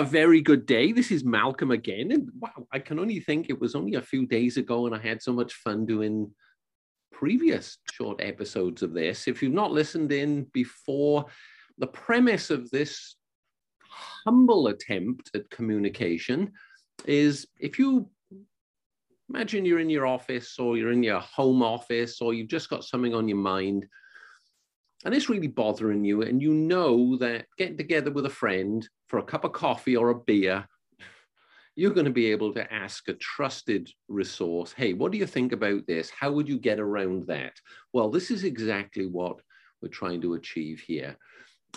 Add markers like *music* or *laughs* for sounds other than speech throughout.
A very good day. This is Malcolm again. And wow, I can only think it was only a few days ago and I had so much fun doing previous short episodes of this. If you've not listened in before, the premise of this humble attempt at communication is if you imagine you're in your office or you're in your home office or you've just got something on your mind and it's really bothering you, and you know that getting together with a friend for a cup of coffee or a beer, you're going to be able to ask a trusted resource, hey, what do you think about this? How would you get around that? Well, this is exactly what we're trying to achieve here.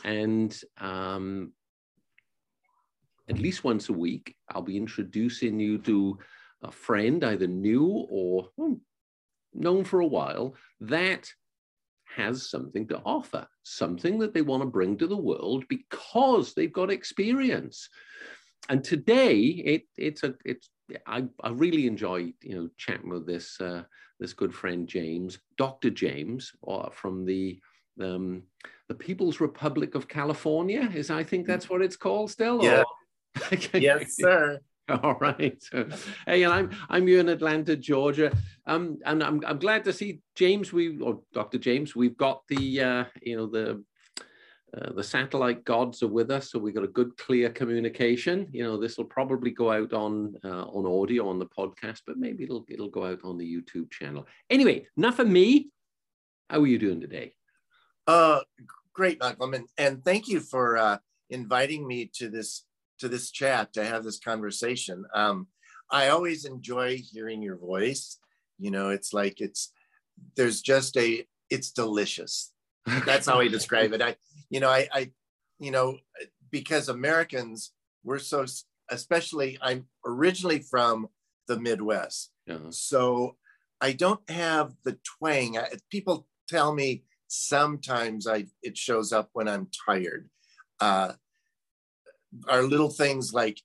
And um, at least once a week, I'll be introducing you to a friend, either new or well, known for a while, that has something to offer, something that they want to bring to the world because they've got experience. And today, it, it's a it's I, I really enjoy you know chatting with this uh, this good friend James, Dr. James, uh, from the um, the People's Republic of California. Is I think that's what it's called still. Yeah. *laughs* yes, sir. *laughs* All right. hey, and I'm I'm here in Atlanta, Georgia. Um, and I'm I'm glad to see James. We or Dr. James. We've got the uh, you know the uh, the satellite gods are with us, so we've got a good, clear communication. You know, this will probably go out on uh, on audio on the podcast, but maybe it'll it'll go out on the YouTube channel. Anyway, enough of me. How are you doing today? Uh, great, Malcolm, and, and thank you for uh, inviting me to this to this chat to have this conversation. Um, I always enjoy hearing your voice. You know, it's like it's there's just a it's delicious. That's how I *laughs* describe it. I, you know, I, I, you know, because Americans we're so especially I'm originally from the Midwest, uh-huh. so I don't have the twang. I, people tell me sometimes I it shows up when I'm tired. Uh, are little things like,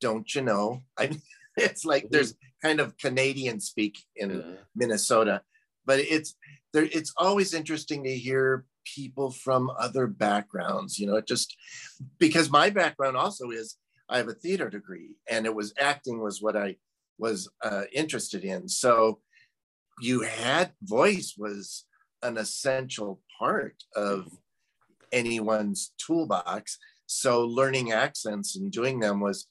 don't you know? *laughs* I it's like there's kind of Canadian speak in yeah. Minnesota, but it's there. It's always interesting to hear people from other backgrounds. You know, it just because my background also is I have a theater degree, and it was acting was what I was uh, interested in. So you had voice was an essential part of anyone's toolbox so learning accents and doing them was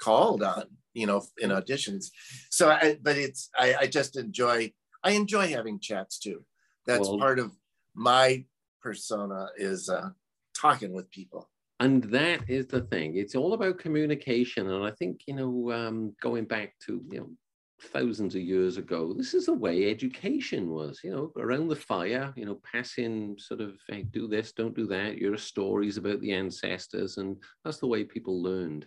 called on, you know, in auditions. So, I, but it's, I, I just enjoy, I enjoy having chats too. That's well, part of my persona is uh, talking with people. And that is the thing. It's all about communication. And I think, you know, um, going back to, you know, thousands of years ago, this is the way education was, you know, around the fire, you know, passing sort of, hey, do this, don't do that, your stories about the ancestors. And that's the way people learned.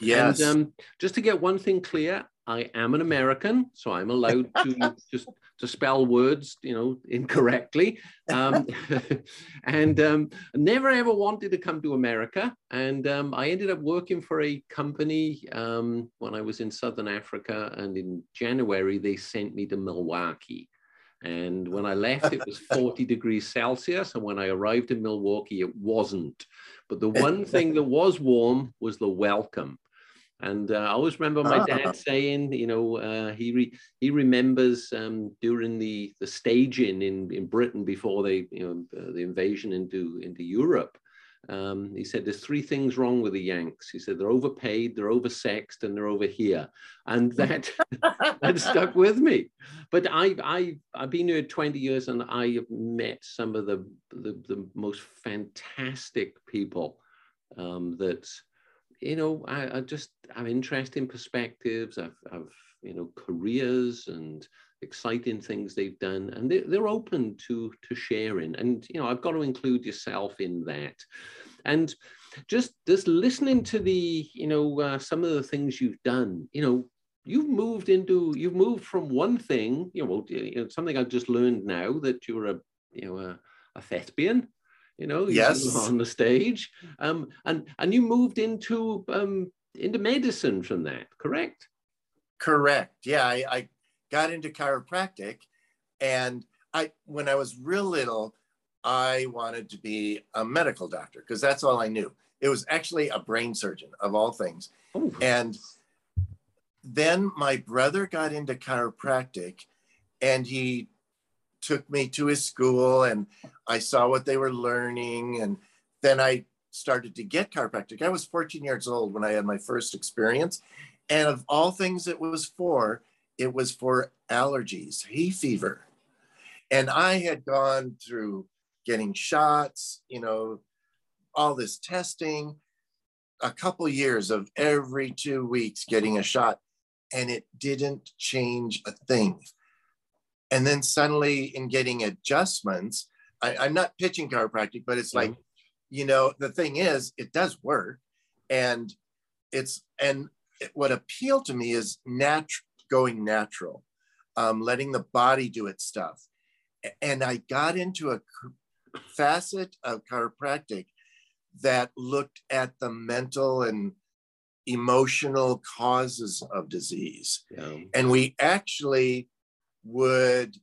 Yes. And um, just to get one thing clear, I am an American, so I'm allowed to *laughs* just to spell words, you know, incorrectly. Um, *laughs* and um, never ever wanted to come to America. And um, I ended up working for a company um, when I was in Southern Africa. And in January, they sent me to Milwaukee. And when I left, it was 40 *laughs* degrees Celsius. And when I arrived in Milwaukee, it wasn't. But the one thing that was warm was the welcome. And uh, I always remember my dad ah. saying, you know, uh, he re- he remembers um, during the the staging in, in Britain before they, you know, uh, the invasion into into Europe. Um, he said, "There's three things wrong with the Yanks." He said, "They're overpaid, they're oversexed, and they're over here," and that *laughs* that stuck with me. But I I I've been here 20 years, and I have met some of the the, the most fantastic people um, that you know, I, I just have interesting perspectives. I've, I've, you know, careers and exciting things they've done, and they're, they're open to to sharing. And you know, I've got to include yourself in that. And just just listening to the, you know, uh, some of the things you've done. You know, you've moved into you've moved from one thing. You know, well, you know something I've just learned now that you're a you know a, a thespian you know, yes, on the stage, um, and and you moved into um, into medicine from that, correct? Correct. Yeah, I, I got into chiropractic, and I when I was real little, I wanted to be a medical doctor because that's all I knew. it was actually a brain surgeon of all things. Oh. And then my brother got into chiropractic and he took me to his school and I saw what they were learning. And then I started to get chiropractic. I was 14 years old when I had my first experience. And of all things it was for, it was for allergies, hay fever. And I had gone through getting shots, you know, all this testing, a couple years of every two weeks getting a shot, and it didn't change a thing. And then suddenly, in getting adjustments, I, am not pitching chiropractic, but it's like, mm-hmm. you know, the thing is, it does work, and it's and what appealed to me is natural, going natural, um, letting the body do its stuff. And I got into a facet of chiropractic that looked at the mental and emotional causes of disease. Yeah. And we actually would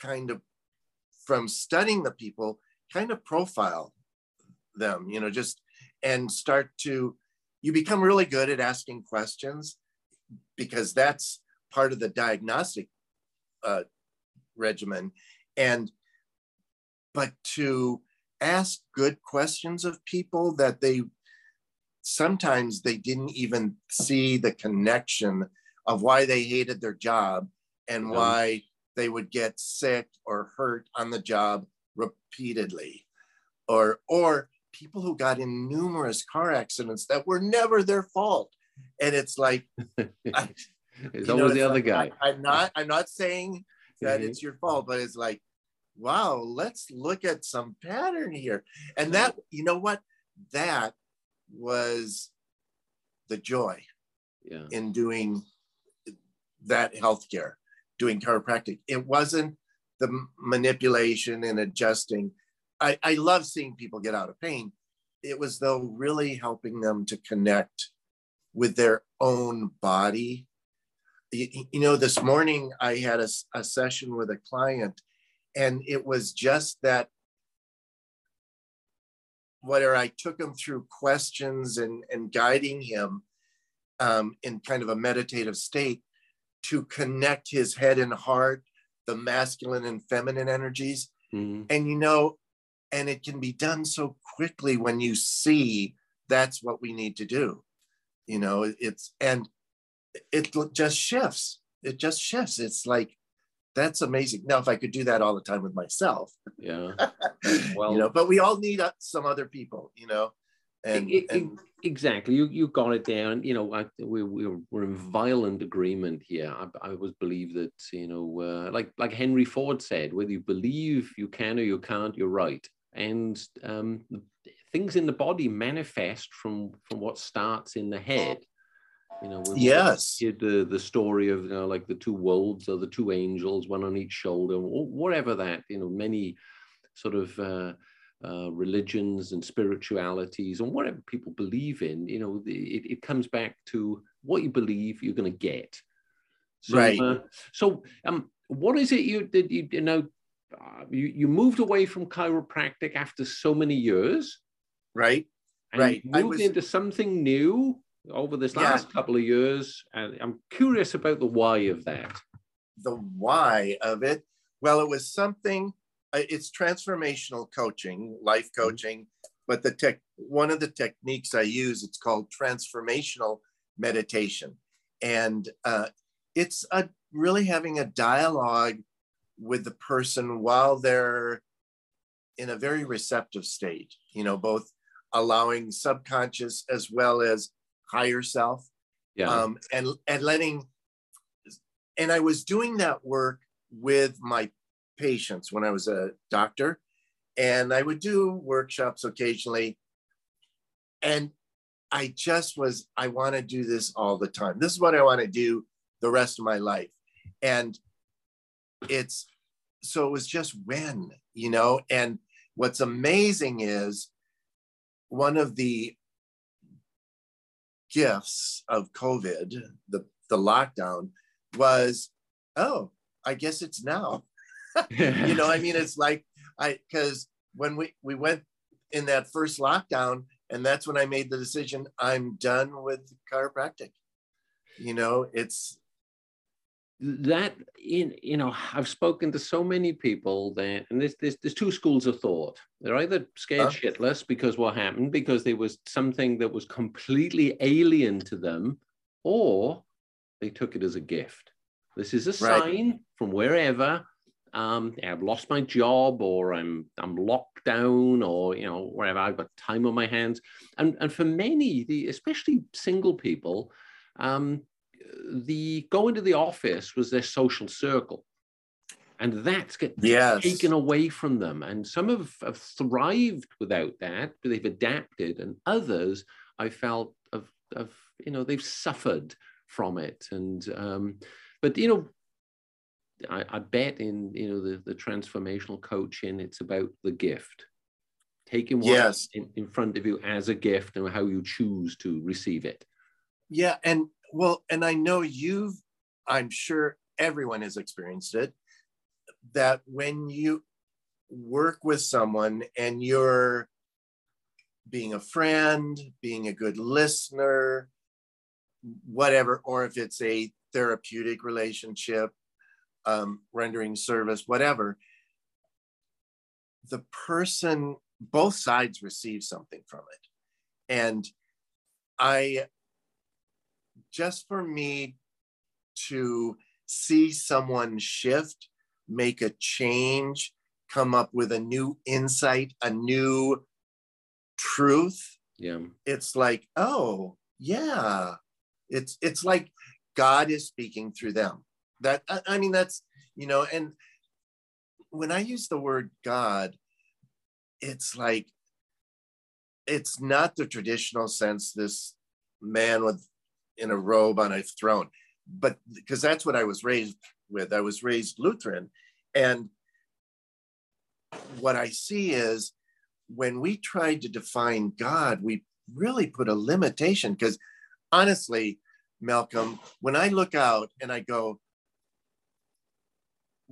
kind of, from studying the people, kind of profile them, you know, just and start to, you become really good at asking questions because that's part of the diagnostic uh, regimen. And, but to ask good questions of people that they sometimes they didn't even see the connection of why they hated their job and yeah. why they would get sick or hurt on the job repeatedly or or people who got in numerous car accidents that were never their fault and it's like *laughs* I, it's always the other like, guy I, am not i'm not saying that mm-hmm. it's your fault but it's like wow, let's look at some pattern here. And that, you know what? That was the joy yeah. in doing that healthcare, doing chiropractic. It wasn't the manipulation and adjusting. I, I love seeing people get out of pain. It was though really helping them to connect with their own body. You, you know, this morning I had a, a session with a client and it was just that whether I took him through questions and, and guiding him um, in kind of a meditative state to connect his head and heart, the masculine and feminine energies. Mm-hmm. And you know, and it can be done so quickly when you see that's what we need to do. You know, it's and it just shifts. It just shifts. It's like that's amazing. Now, if I could do that all the time with myself, yeah, *laughs* well, you know, but we all need uh, some other people, you know, and, it, and exactly, you you got it down. You know, I, we we we're in violent agreement here. I, I always believe that you know, uh, like like Henry Ford said, whether you believe you can or you can't, you're right. And um, things in the body manifest from from what starts in the head. You know, yes, the the story of you know like the two wolves or the two angels, one on each shoulder, or whatever that you know many sort of uh, uh, religions and spiritualities and whatever people believe in. You know, it, it comes back to what you believe you're going to get. So, right. Uh, so, um, what is it you did? You, you know, uh, you you moved away from chiropractic after so many years, right? right. moved was... into something new over this last yeah. couple of years. And I'm curious about the why of that. The why of it? Well, it was something, it's transformational coaching, life mm-hmm. coaching, but the tech, one of the techniques I use, it's called transformational meditation. And uh, it's a, really having a dialogue with the person while they're in a very receptive state, you know, both allowing subconscious as well as higher self. Yeah. Um, and and letting and I was doing that work with my patients when I was a doctor. And I would do workshops occasionally. And I just was, I want to do this all the time. This is what I want to do the rest of my life. And it's so it was just when, you know, and what's amazing is one of the gifts of COVID, the, the lockdown, was, oh, I guess it's now. *laughs* you know, I mean, it's like I because when we we went in that first lockdown, and that's when I made the decision. I'm done with chiropractic. You know, it's that in you know i've spoken to so many people that and there's, there's, there's two schools of thought they're either scared huh? shitless because what happened because there was something that was completely alien to them or they took it as a gift this is a sign right. from wherever um, I've lost my job or I'm I'm locked down or you know wherever I've got time on my hands. And and for many the especially single people um, the going to the office was their social circle. And that's get yes. taken away from them. And some have, have thrived without that but they've adapted. And others i felt of, of you know they've suffered from it. And um, but you know I, I bet in you know the, the transformational coaching it's about the gift taking what yes. in, in front of you as a gift and how you choose to receive it yeah and well, and I know you've, I'm sure everyone has experienced it, that when you work with someone and you're being a friend, being a good listener, whatever, or if it's a therapeutic relationship, um, rendering service, whatever, the person, both sides receive something from it. And I just for me to see someone shift, make a change, come up with a new insight, a new truth. Yeah. It's like, oh, yeah. It's it's like God is speaking through them. That I, I mean that's, you know, and when I use the word God, it's like it's not the traditional sense this man with in a robe on a throne. But because that's what I was raised with. I was raised Lutheran. And what I see is when we tried to define God, we really put a limitation because honestly, Malcolm, when I look out and I go,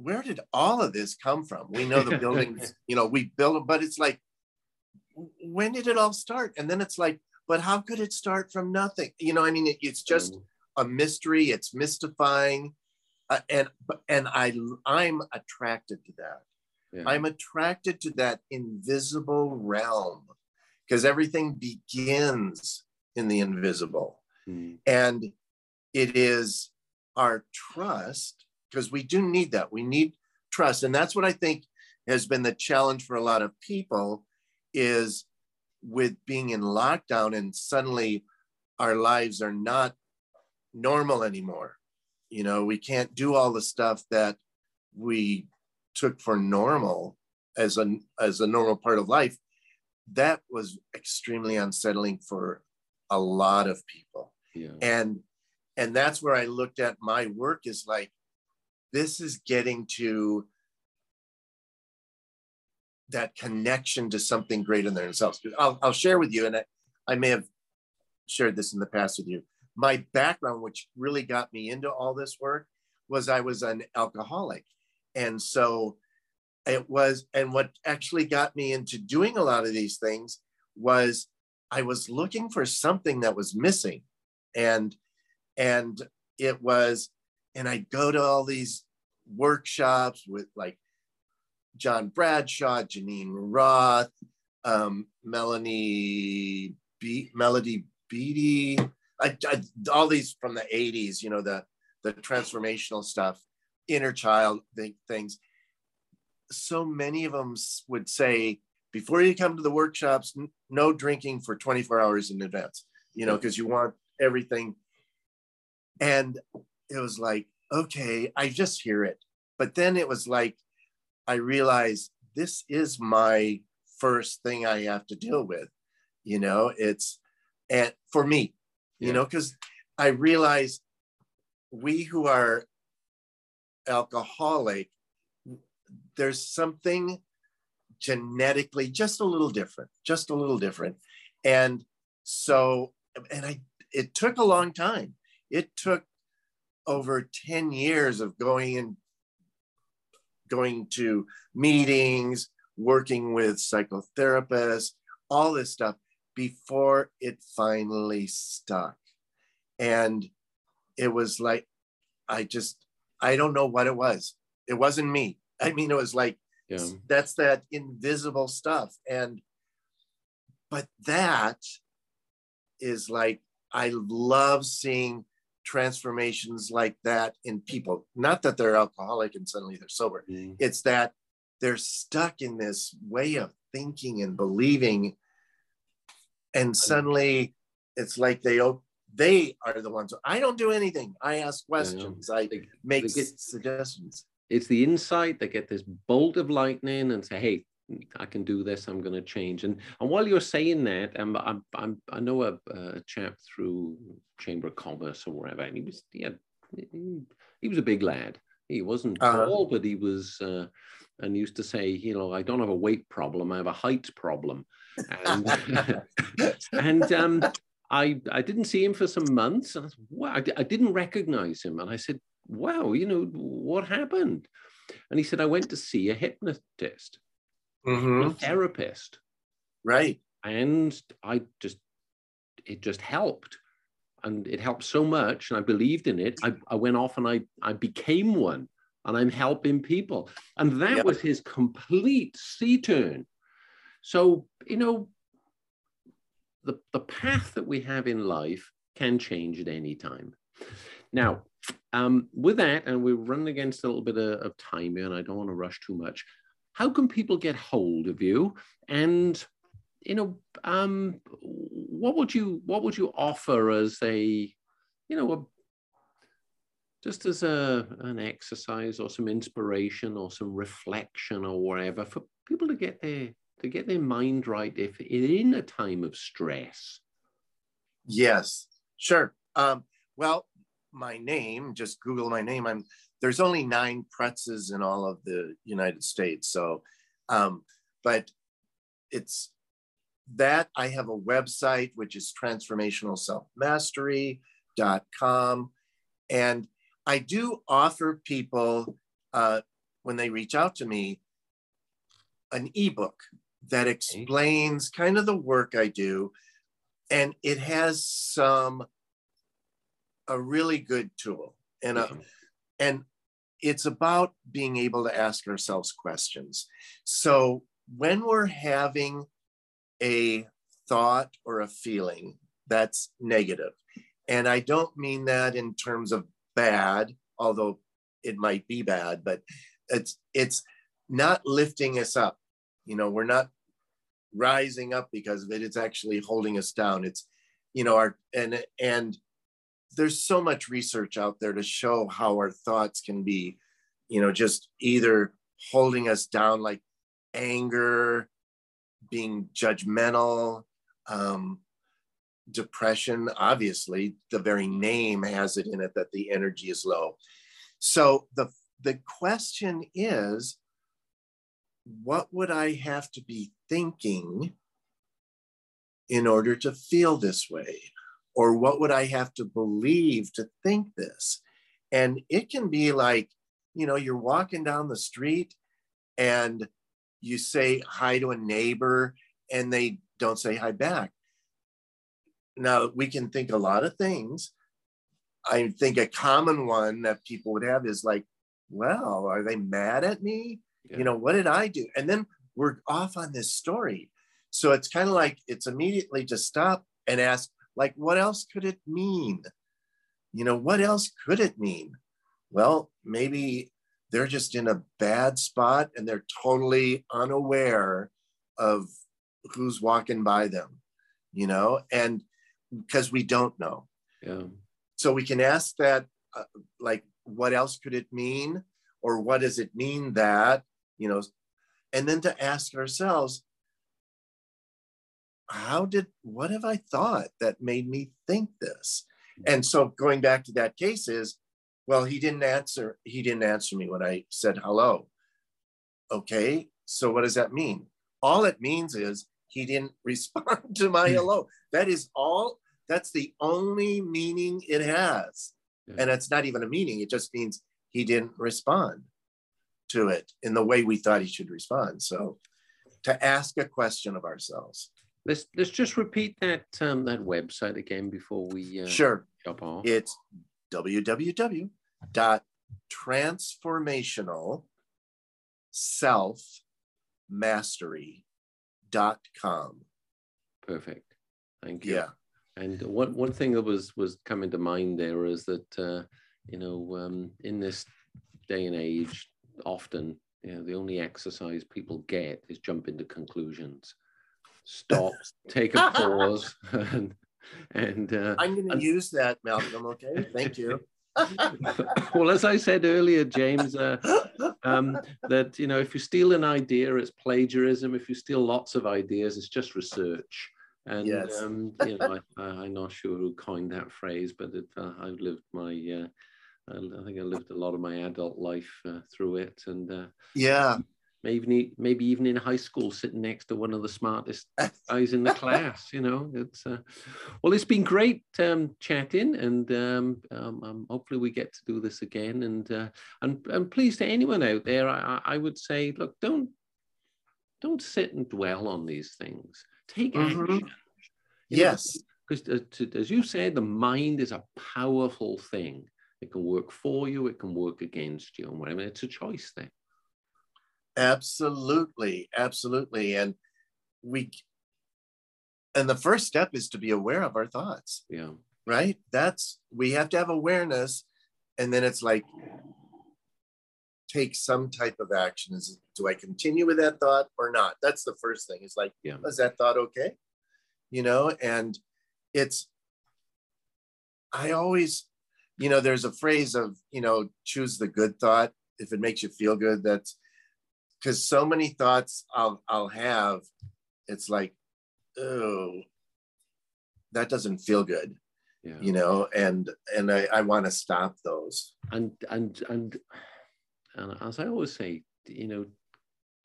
where did all of this come from? We know the buildings, *laughs* you know, we built them, but it's like, when did it all start? And then it's like, but how could it start from nothing? You know, I mean, it, it's just mm. a mystery. It's mystifying, uh, and and I I'm attracted to that. Yeah. I'm attracted to that invisible realm because everything begins in the invisible, mm. and it is our trust because we do need that. We need trust, and that's what I think has been the challenge for a lot of people is with being in lockdown and suddenly our lives are not normal anymore. You know, we can't do all the stuff that we took for normal as a as a normal part of life. That was extremely unsettling for a lot of people. Yeah. And and that's where I looked at my work is like this is getting to that connection to something greater than themselves. I'll, I'll share with you, and I, I may have shared this in the past with you. My background, which really got me into all this work, was I was an alcoholic. And so it was, and what actually got me into doing a lot of these things was I was looking for something that was missing. And and it was, and I'd go to all these workshops with like John Bradshaw, Geneen Roth, um, Melanie Be- Melody Beattie, I, I, all these from the 80s, you know, the, the transformational stuff, inner child things. So many of them would say, before you come to the workshops, no drinking for 24 hours in advance, you know, because you want everything. And it was like, okay, I just hear it. But then it was like, I realized this is my first thing I have to deal with. You know, it's and for me, you yeah. know, because I realized we who are alcoholic, there's something genetically just a little different, just a little different. And so, and I, it took a long time. It took over 10 years of going and going to meetings, working with psychotherapists, all this stuff, before it finally stuck. And it was like, I just, I don't know what it was. It wasn't me. I mean, it was like, yeah. that's that invisible stuff. And, but that is like, I love seeing transformations like that in people. Not that they're alcoholic and suddenly they're sober. Mm. It's that they're stuck in this way of thinking and believing. And suddenly it's like they they are the ones. I don't do anything. I ask questions. I, I make get, suggestions. It's the insight that get this bolt of lightning and say, "Hey, I can do this. I'm going to change." And and while you're saying that, um, I'm, I'm I know a, a chap through Chamber of Commerce or wherever, and he was yeah, he, he was a big lad. He wasn't uh-huh. tall, but he was. Uh, and used to say, you know, I don't have a weight problem, I have a height problem. And, *laughs* and um, I, I didn't see him for some months. I, said, wow, I, I didn't recognize him. And I said, wow, you know, what happened? And he said, I went to see a hypnotist, mm-hmm. a therapist. Right. And I just, it just helped. And it helped so much. And I believed in it. I, I went off and I, I became one and I'm helping people. And that yep. was his complete sea turn. So, you know, the, the path that we have in life can change at any time. Now, um, with that, and we're running against a little bit of, of time here, and I don't want to rush too much. How can people get hold of you? And you know, um, what would you what would you offer as a, you know, a, just as a an exercise or some inspiration or some reflection or whatever for people to get their to get their mind right if in a time of stress? Yes, sure. Um, well, my name, just Google my name. I'm there's only nine Pretzes in all of the United States. So, um, but it's that I have a website which is transformationalselfmastery.com. And I do offer people uh, when they reach out to me an ebook that explains kind of the work I do. And it has some, a really good tool. And, a, and it's about being able to ask ourselves questions. So when we're having a thought or a feeling that's negative, and I don't mean that in terms of bad, although it might be bad, but it's it's not lifting us up. You know, we're not rising up because of it it's actually holding us down it's you know our and and there's so much research out there to show how our thoughts can be you know just either holding us down like anger being judgmental um depression obviously the very name has it in it that the energy is low so the the question is what would I have to be thinking in order to feel this way? Or what would I have to believe to think this? And it can be like, you know, you're walking down the street and you say hi to a neighbor and they don't say hi back. Now, we can think a lot of things. I think a common one that people would have is like, well, are they mad at me? Yeah. You know, what did I do? And then we're off on this story. So it's kind of like it's immediately to stop and ask, like, what else could it mean? You know, what else could it mean? Well, maybe they're just in a bad spot and they're totally unaware of who's walking by them, you know, and because we don't know. Yeah. So we can ask that, uh, like, what else could it mean? Or what does it mean that? you know, and then to ask ourselves, how did, what have I thought that made me think this? And so going back to that case is, well, he didn't answer, he didn't answer me when I said hello. Okay, so what does that mean? All it means is he didn't *laughs* respond to my hmm. hello. That is all, that's the only meaning it has. And it's not even a meaning, it just means he didn't respond to it in the way we thought he should respond. So to ask a question of ourselves. Let's let's just repeat that um, that website again before we uh, Sure. jump off. It's www.transformationalselfmastery.com. Perfect. Thank you. Yeah. And one one thing that was was coming to mind there is that uh, you know um, in this day and age, often you know the only exercise people get is jump into conclusions. Stop, take a pause, *laughs* *laughs* and and uh, I'm going to And- use that, Malcolm. Okay. Thank you. *laughs* well, as I said earlier, James, uh, um, that you know if you steal an idea, it's plagiarism. If you steal lots of ideas, it's just research. And Yes. um, you know, I, I'm not sure who coined that phrase, but it, uh, I've lived my, uh, I, I think I lived a lot of my adult life uh, through it, and uh, yeah. Maybe maybe even in high school, sitting next to one of the smartest *laughs* guys in the class. You know, it's uh, well, it's been great um, chatting, and um, um, um, hopefully we get to do this again. And uh, and and please to anyone out there, I, I would say, look, don't don't sit and dwell on these things. Take Mhm. action. Know, Yes. because as you said, the mind is a powerful thing. It can work for you, it can work against you, and whatever. It's a choice then. Absolutely. Absolutely. And we, and the first step is to be aware of our thoughts, Yeah. right? That's, we have to have awareness. And then it's like, take some type of action. Is do I continue with that thought or not? That's the first thing. It's like, Yeah. is that thought okay? You know, and it's, I always, you know, there's a phrase of, you know, choose the good thought. If it makes you feel good, that's because so many thoughts I'll I'll have, it's like, oh, that doesn't feel good, Yeah. you know, and and I, I want to stop those. and and and and as I always say, you know,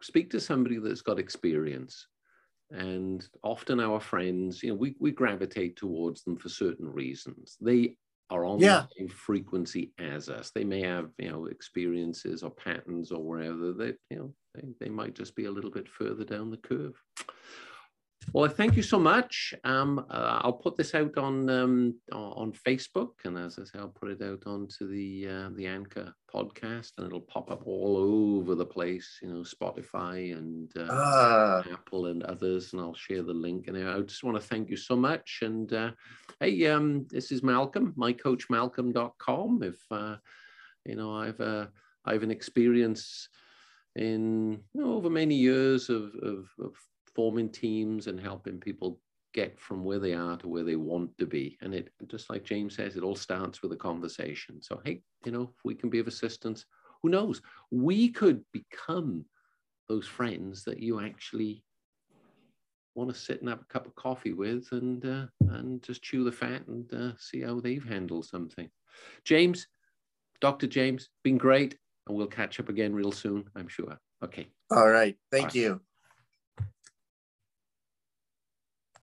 speak to somebody that's got experience. And often our friends, you know, we, we gravitate towards them for certain reasons. They are on Yeah. the same frequency as us. They may have, you know, experiences or patterns or wherever that, you know, they, they might just be a little bit further down the curve. Well, thank you so much. Um, uh, I'll put this out on um, on Facebook, and as I say, I'll put it out onto the uh, the Anchor podcast, and it'll pop up all over the place. You know, Spotify and uh, Ah, Apple and others, and I'll share the link. And I just want to thank you so much. And uh, hey, um, this is Malcolm, mycoachmalcolm.com. If uh, you know, I've uh, I've an experience in you know, over many years of, of, of forming teams and helping people get from where they are to where they want to be. And it just like James says, it all starts with a conversation. So hey, you know, if we can be of assistance, who knows? We could become those friends that you actually want to sit and have a cup of coffee with and uh, and just chew the fat and uh, see how they've handled something. James, Dr. James, been great. And we'll catch up again real soon, I'm sure. Okay. all right. Thank Bye. you.